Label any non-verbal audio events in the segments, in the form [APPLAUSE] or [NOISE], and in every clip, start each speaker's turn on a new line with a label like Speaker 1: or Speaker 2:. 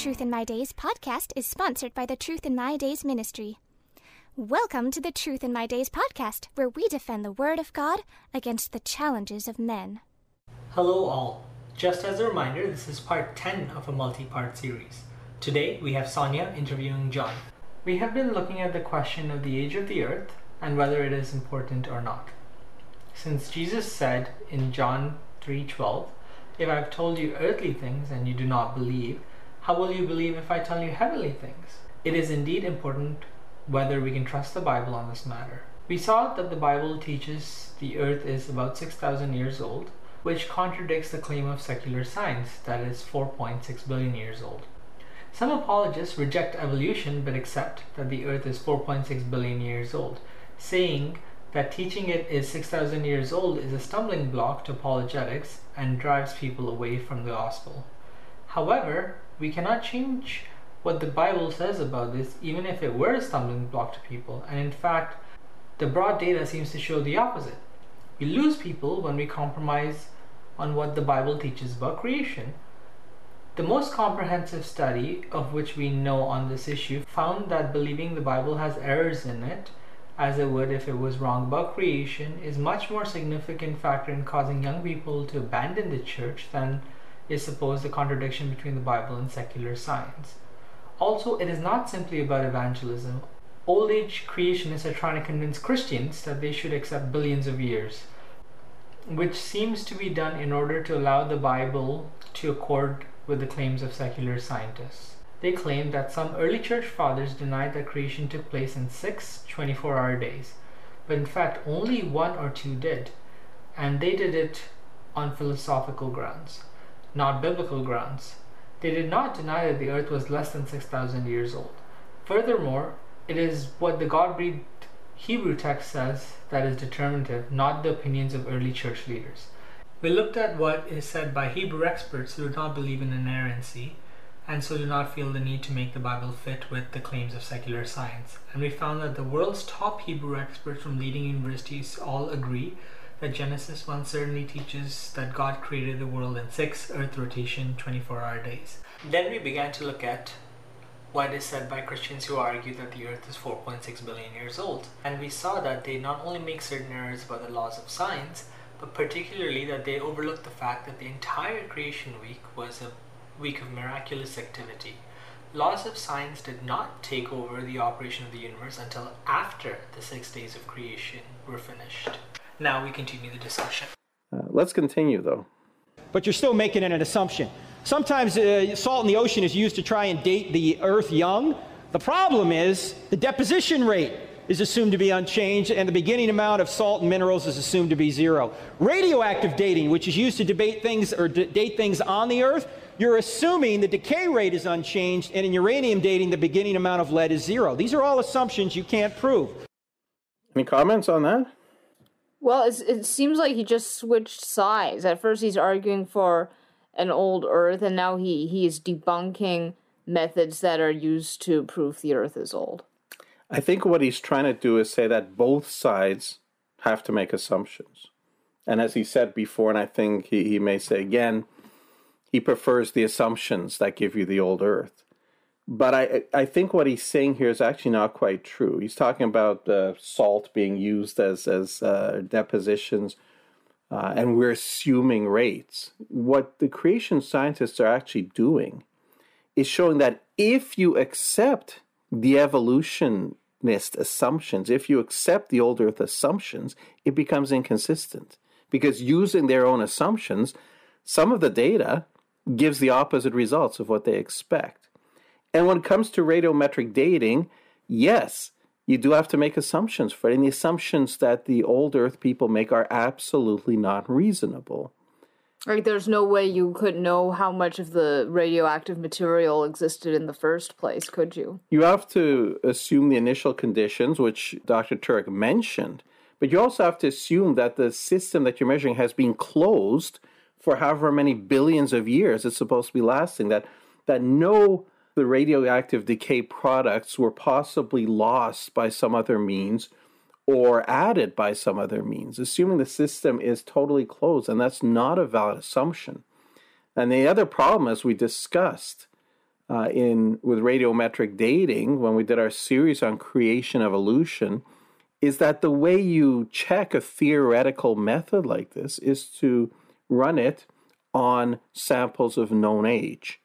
Speaker 1: Truth in My Days podcast is sponsored by the Truth in My Days ministry. Welcome to the Truth in My Days podcast, where we defend the Word of God against the challenges of men.
Speaker 2: Hello, all. Just as a reminder, this is part 10 of a multi part series. Today, we have Sonia interviewing John. We have been looking at the question of the age of the earth and whether it is important or not. Since Jesus said in John 3:12, "If I have told you earthly things and you do not believe, how will you believe if I tell you heavenly things?" It is indeed important whether we can trust the Bible on this matter. We saw that the Bible teaches the earth is about 6,000 years old, which contradicts the claim of secular science that is 4.6 billion years old. Some apologists reject evolution but accept that the earth is 4.6 billion years old, saying that teaching it is 6,000 years old is a stumbling block to apologetics and drives people away from the gospel. However, we cannot change what the Bible says about this, even if it were a stumbling block to people, and in fact, the broad data seems to show the opposite. We lose people when we compromise on what the Bible teaches about creation. The most comprehensive study of which we know on this issue found that believing the Bible has errors in it, as it would if it was wrong about creation, is much more significant factor in causing young people to abandon the church than is supposed the contradiction between the Bible and secular science. Also, it is not simply about evangelism. Old age creationists are trying to convince Christians that they should accept billions of years, which seems to be done in order to allow the Bible to accord with the claims of secular scientists. They claim that some early church fathers denied that creation took place in six 24 hour days, but in fact, only one or two did, and they did it on philosophical grounds, not biblical grounds. They did not deny that the earth was less than 6,000 years old. Furthermore, it is what the God breathed Hebrew text says that is determinative, not the opinions of early church leaders. We looked at what is said by Hebrew experts who do not believe in inerrancy and so do not feel the need to make the Bible fit with the claims of secular science. And we found that the world's top Hebrew experts from leading universities all agree that Genesis 1 certainly teaches that God created the world in six Earth rotation 24 hour days. Then we began to look at what is said by Christians who argue that the earth is 4.6 billion years old. And we saw that they not only make certain errors about the laws of science, but particularly that they overlook the fact that the entire creation week was a week of miraculous activity. Laws of science did not take over the operation of the universe until after the six days of creation were finished. Now we continue the discussion.
Speaker 3: Uh, let's continue, though.
Speaker 4: But you're still making an assumption. Sometimes uh, salt in the ocean is used to try and date the Earth young. The problem is the deposition rate is assumed to be unchanged, and the beginning amount of salt and minerals is assumed to be zero. Radioactive dating, which is used to debate things or d- date things on the Earth, you're assuming the decay rate is unchanged, and in uranium dating, the beginning amount of lead is zero. These are all assumptions you can't prove.
Speaker 3: Any comments on that?
Speaker 5: Well, it seems like he just switched sides. At first, he's arguing for an old Earth, and now he, he is debunking methods that are used to prove the Earth is old.
Speaker 3: I think what he's trying to do is say that both sides have to make assumptions. And as he said before, and I think he, he may say again, he prefers the assumptions that give you the old earth. But I, I think what he's saying here is actually not quite true. He's talking about uh, salt being used as, as uh, depositions, uh, and we're assuming rates. What the creation scientists are actually doing is showing that if you accept the evolutionist assumptions, if you accept the old earth assumptions, it becomes inconsistent. Because using their own assumptions, some of the data gives the opposite results of what they expect. And when it comes to radiometric dating, yes, you do have to make assumptions for it. And the assumptions that the old Earth people make are absolutely not reasonable.
Speaker 5: Like, there's no way you could know how much of the radioactive material existed in the first place, could you?
Speaker 3: You have to assume the initial conditions, which Dr. Turek mentioned, but you also have to assume that the system that you're measuring has been closed for however many billions of years it's supposed to be lasting. That that no the radioactive decay products were possibly lost by some other means or added by some other means, assuming the system is totally closed, and that's not a valid assumption. And the other problem, as we discussed uh, in with radiometric dating when we did our series on creation evolution, is that the way you check a theoretical method like this is to run it on samples of known age.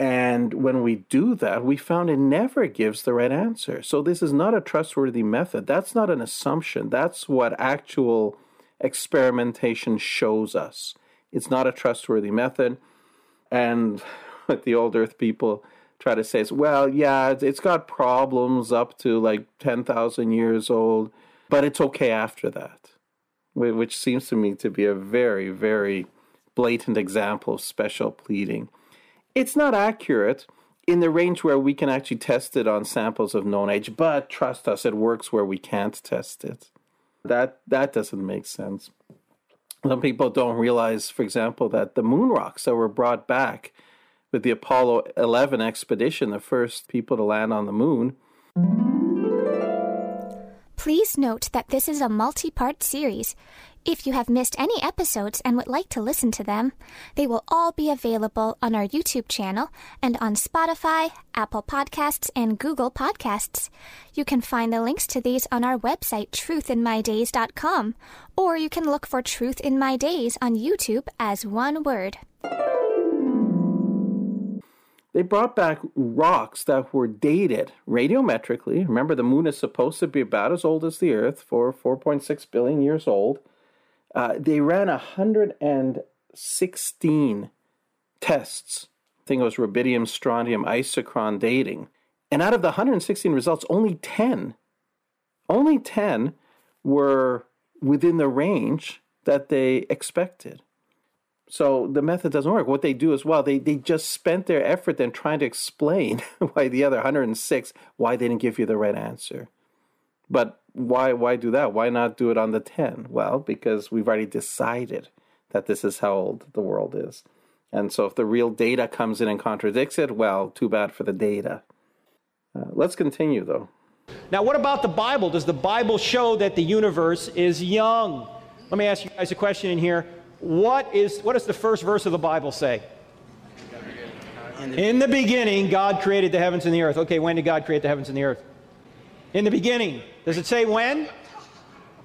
Speaker 3: And when we do that, we found it never gives the right answer. So this is not a trustworthy method. That's not an assumption. That's what actual experimentation shows us. It's not a trustworthy method. And [LAUGHS] what the old earth people try to say is, well, yeah, it's got problems up to like 10,000 years old, but it's okay after that, which seems to me to be a very, very blatant example of special pleading. It's not accurate in the range where we can actually test it on samples of known age, but trust us, it works where we can't test it. That that doesn't make sense. Some people don't realize, for example, that the moon rocks that were brought back with the Apollo 11 expedition, the first people to land on the moon.
Speaker 1: Please note that this is a multi part series. If you have missed any episodes and would like to listen to them, they will all be available on our YouTube channel and on Spotify, Apple Podcasts, and Google Podcasts. You can find the links to these on our website, truthinmydays.com, or you can look for Truth in My Days on YouTube as one word.
Speaker 3: They brought back rocks that were dated radiometrically. Remember, the moon is supposed to be about as old as the Earth, for 4.6 billion years old uh, they ran 116 tests. I think it was rubidium, strontium, isochron dating. And out of the 116 results, only 10, only 10 were within the range that they expected. So the method doesn't work. What they do as well, they, they just spent their effort then trying to explain [LAUGHS] why the other 106, why they didn't give you the right answer. But why why do that? Why not do it on the 10? Well, because we've already decided that this is how old the world is. And so if the real data comes in and contradicts it, well, too bad for the data. Uh, let's continue though.
Speaker 4: Now, what about the Bible? Does the Bible show that the universe is young? Let me ask you guys a question in here. What is what does the first verse of the Bible say? In the beginning, God created the heavens and the earth. Okay, when did God create the heavens and the earth? In the beginning. Does it say when?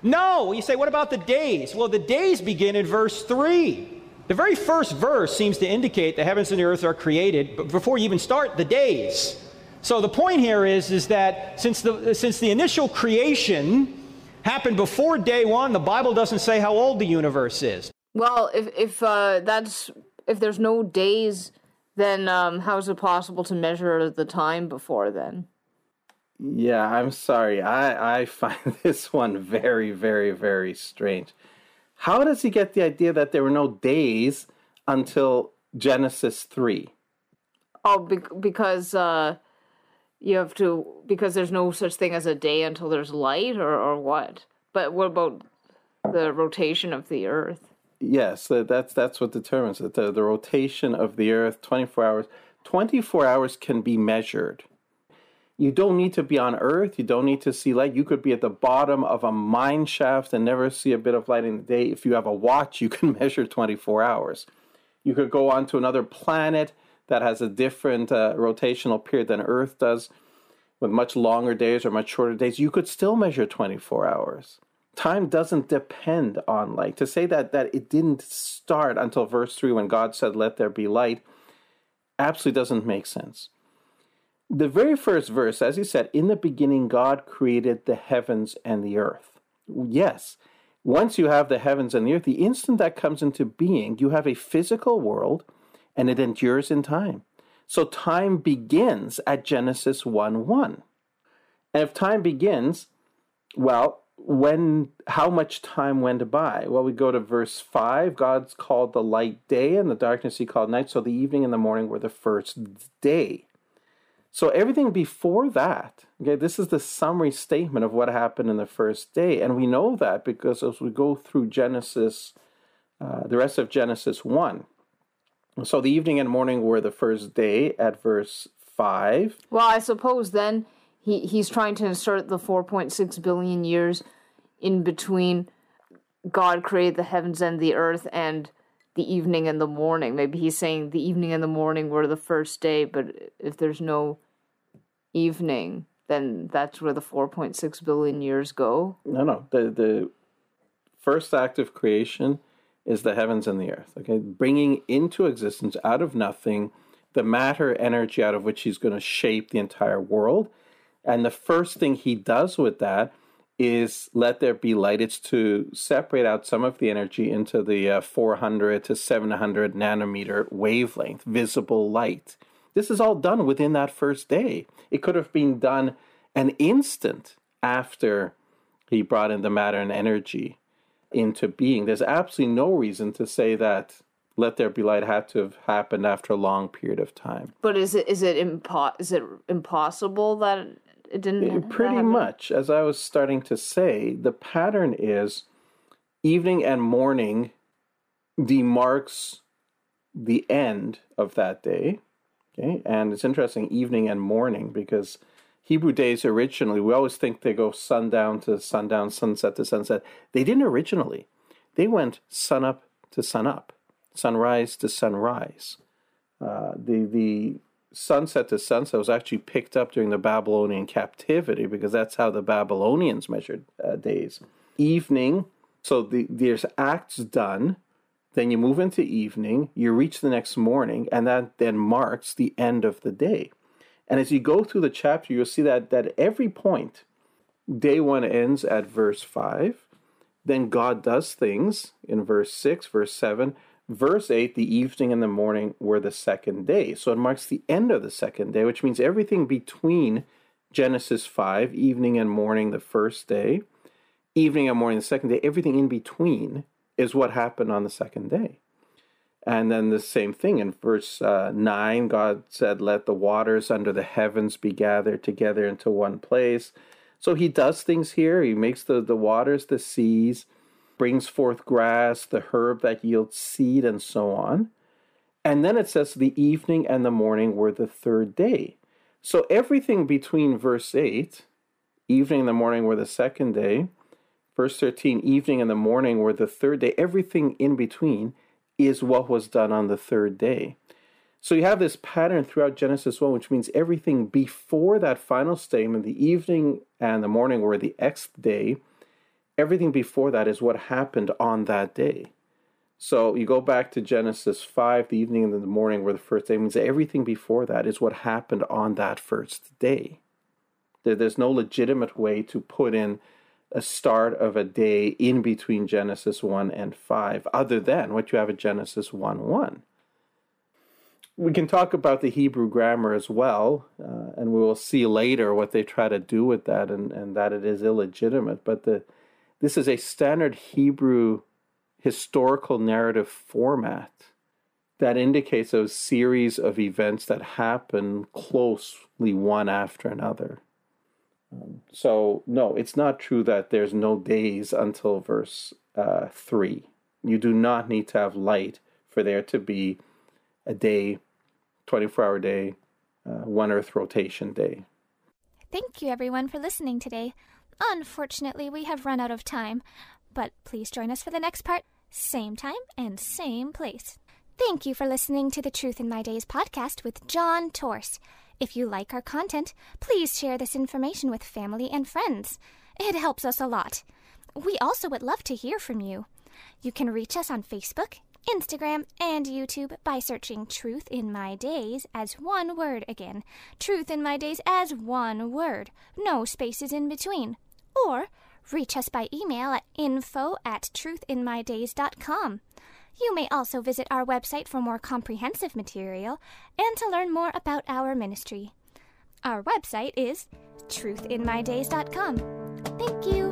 Speaker 4: No. You say, what about the days? Well, the days begin in verse 3. The very first verse seems to indicate the heavens and the earth are created, but before you even start the days. So the point here is, is that since the, since the initial creation happened before day one, the Bible doesn't say how old the universe is.
Speaker 5: Well, if, if uh, that's if there's no days, then um, how is it possible to measure the time before then?
Speaker 3: Yeah, I'm sorry. I, I [LAUGHS] find this one very, very, very strange. How does he get the idea that there were no days until Genesis 3?
Speaker 5: Oh, be- because uh, you have to, because there's no such thing as a day until there's light, or, or what? But what about the rotation of the earth?
Speaker 3: Yes, that's that's what determines it. The, the rotation of the earth, 24 hours. 24 hours can be measured you don't need to be on Earth. You don't need to see light. You could be at the bottom of a mine shaft and never see a bit of light in the day. If you have a watch, you can [LAUGHS] measure 24 hours. You could go on to another planet that has a different uh, rotational period than Earth does, with much longer days or much shorter days. You could still measure 24 hours. Time doesn't depend on light. To say that that it didn't start until verse 3 when God said, Let there be light, absolutely doesn't make sense the very first verse, as he said, in the beginning, God created the heavens and the earth. Yes, once you have the heavens and the earth, the instant that comes into being, you have a physical world and it endures in time. So time begins at Genesis 1 1. And if time begins, well, when how much time went by? Well, we go to verse 5. God's called the light day and the darkness he called night. So the evening and the morning were the first day. So everything before that, okay, this is the summary statement of what happened in the first day. And we know that because as we go through Genesis, uh, the rest of Genesis 1. So the evening and morning were the first day at verse 5.
Speaker 5: Well, I suppose then he, he's trying to insert the 4.6 billion years in between God created the heavens and the earth and the evening and the morning. Maybe he's saying the evening and the morning were the first day, but if there's no evening, then that's where the 4.6 billion years go.
Speaker 3: No, no. The the first act of creation is the heavens and the earth. Okay, bringing into existence out of nothing the matter energy out of which he's going to shape the entire world. And the first thing he does with that is let there be light. It's to separate out some of the energy into the uh, 400 to 700 nanometer wavelength, visible light. This is all done within that first day. It could have been done an instant after he brought in the matter and energy into being. There's absolutely no reason to say that let there be light had to have happened after a long period of time.
Speaker 5: But is it is it impo- is it impossible that it didn't
Speaker 3: pretty much as I was starting to say, the pattern is evening and morning demarks the end of that day Okay, and it's interesting, evening and morning, because Hebrew days originally, we always think they go sundown to sundown, sunset to sunset. They didn't originally. They went sunup to sunup, sunrise to sunrise. Uh, the the sunset to sunset was actually picked up during the Babylonian captivity because that's how the Babylonians measured uh, days. Evening, so the, there's acts done then you move into evening, you reach the next morning, and that then marks the end of the day. And as you go through the chapter, you'll see that at every point, day one ends at verse 5. Then God does things in verse 6, verse 7. Verse 8, the evening and the morning were the second day. So it marks the end of the second day, which means everything between Genesis 5, evening and morning, the first day, evening and morning, the second day, everything in between is what happened on the second day. And then the same thing in verse uh, 9, God said, Let the waters under the heavens be gathered together into one place. So he does things here. He makes the, the waters the seas, brings forth grass, the herb that yields seed, and so on. And then it says, The evening and the morning were the third day. So everything between verse 8, evening and the morning were the second day, verse 13, evening and the morning were the third day. Everything in between is what was done on the third day. So you have this pattern throughout Genesis 1, which means everything before that final statement, the evening and the morning were the X day, everything before that is what happened on that day. So you go back to Genesis 5, the evening and the morning were the first day, it means everything before that is what happened on that first day. There's no legitimate way to put in a start of a day in between Genesis 1 and 5, other than what you have at Genesis 1 1. We can talk about the Hebrew grammar as well, uh, and we will see later what they try to do with that and, and that it is illegitimate. But the, this is a standard Hebrew historical narrative format that indicates a series of events that happen closely one after another. Um, so, no, it's not true that there's no days until verse uh, 3. You do not need to have light for there to be a day, 24 hour day, uh, one Earth rotation day.
Speaker 1: Thank you, everyone, for listening today. Unfortunately, we have run out of time, but please join us for the next part, same time and same place. Thank you for listening to the Truth in My Days podcast with John Torse. If you like our content, please share this information with family and friends. It helps us a lot. We also would love to hear from you. You can reach us on Facebook, Instagram, and YouTube by searching Truth in My Days as one word again. Truth in My Days as one word. No spaces in between. Or reach us by email at info at truthinmydays.com. You may also visit our website for more comprehensive material and to learn more about our ministry. Our website is truthinmydays.com. Thank you.